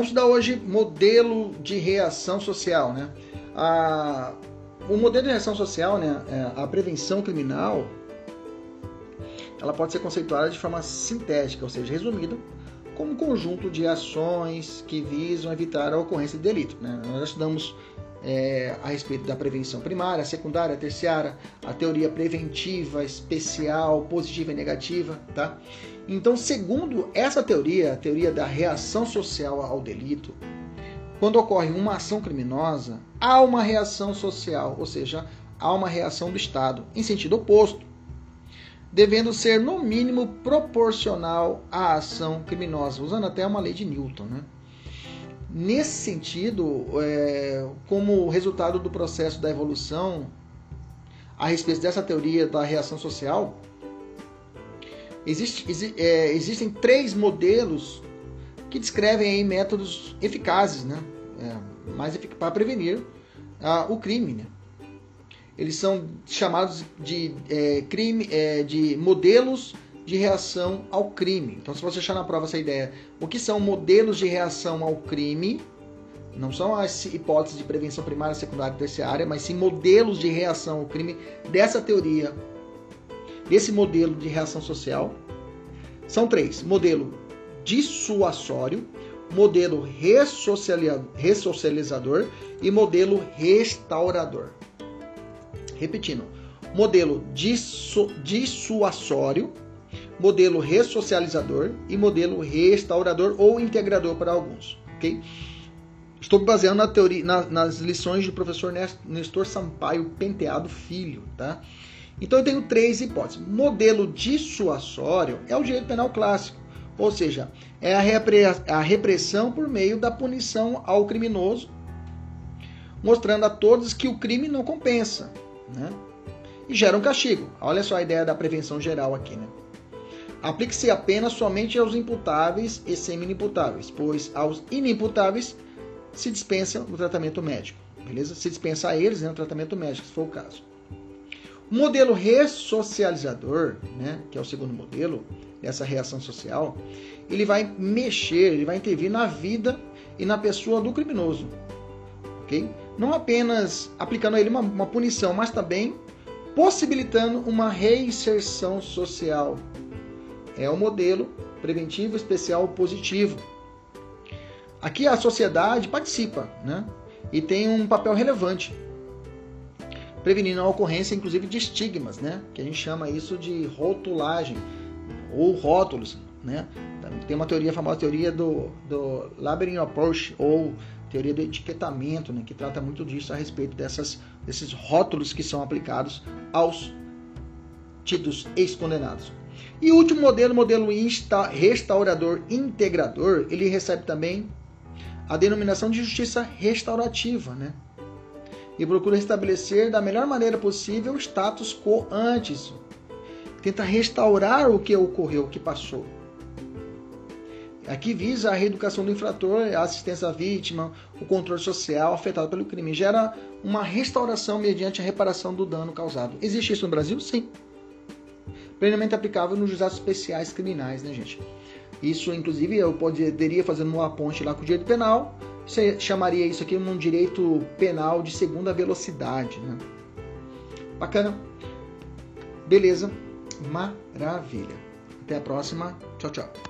Vamos estudar hoje modelo de reação social, né? A, o modelo de reação social, né, é, a prevenção criminal, ela pode ser conceituada de forma sintética, ou seja, resumida, como um conjunto de ações que visam evitar a ocorrência de delito. Né? Nós estudamos é, a respeito da prevenção primária, secundária, terciária, a teoria preventiva, especial, positiva e negativa, tá? Então, segundo essa teoria, a teoria da reação social ao delito, quando ocorre uma ação criminosa, há uma reação social, ou seja, há uma reação do Estado em sentido oposto, devendo ser no mínimo proporcional à ação criminosa, usando até uma lei de Newton, né? Nesse sentido, é, como resultado do processo da evolução, a respeito dessa teoria da reação social, existe, exi, é, existem três modelos que descrevem métodos eficazes, né? É, mais efic para prevenir o crime. Né? Eles são chamados de, é, crime, é, de modelos de reação ao crime. Então, se você achar na prova essa ideia, o que são modelos de reação ao crime, não são as hipóteses de prevenção primária, secundária e terciária, mas sim modelos de reação ao crime dessa teoria, desse modelo de reação social. São três: modelo dissuasório, modelo ressocializador e modelo restaurador. Repetindo, modelo dissuasório, modelo ressocializador e modelo restaurador ou integrador para alguns. ok? Estou baseando na teoria, na, nas lições do professor Nestor Sampaio Penteado Filho. Tá? Então eu tenho três hipóteses. Modelo dissuasório é o direito penal clássico, ou seja, é a repressão por meio da punição ao criminoso, mostrando a todos que o crime não compensa. Né? E gera um castigo. Olha só a ideia da prevenção geral aqui. Né? Aplique-se apenas somente aos imputáveis e semi-imputáveis, pois aos inimputáveis se dispensa o tratamento médico. Beleza? Se dispensa a eles né, o tratamento médico, se for o caso. O modelo ressocializador, né, que é o segundo modelo dessa reação social, ele vai mexer, ele vai intervir na vida e na pessoa do criminoso. ok? Não apenas aplicando a ele uma, uma punição, mas também possibilitando uma reinserção social é o modelo preventivo especial positivo. Aqui a sociedade participa, né? E tem um papel relevante, prevenindo a ocorrência, inclusive, de estigmas, né? Que a gente chama isso de rotulagem ou rótulos, né? Tem uma teoria, a famosa teoria do, do Labyrinth Approach ou teoria do etiquetamento, né? Que trata muito disso a respeito dessas, desses rótulos que são aplicados aos tidos ex-condenados. E o último modelo, modelo restaurador integrador, ele recebe também a denominação de justiça restaurativa, né? E procura restabelecer da melhor maneira possível o status quo antes. Tenta restaurar o que ocorreu, o que passou. Aqui visa a reeducação do infrator, a assistência à vítima, o controle social afetado pelo crime. Gera uma restauração mediante a reparação do dano causado. Existe isso no Brasil? Sim plenamente aplicável nos juizados especiais criminais, né, gente? Isso, inclusive, eu poderia fazer uma ponte lá com o direito penal, você chamaria isso aqui um direito penal de segunda velocidade, né? Bacana? Beleza? Maravilha. Até a próxima. Tchau, tchau.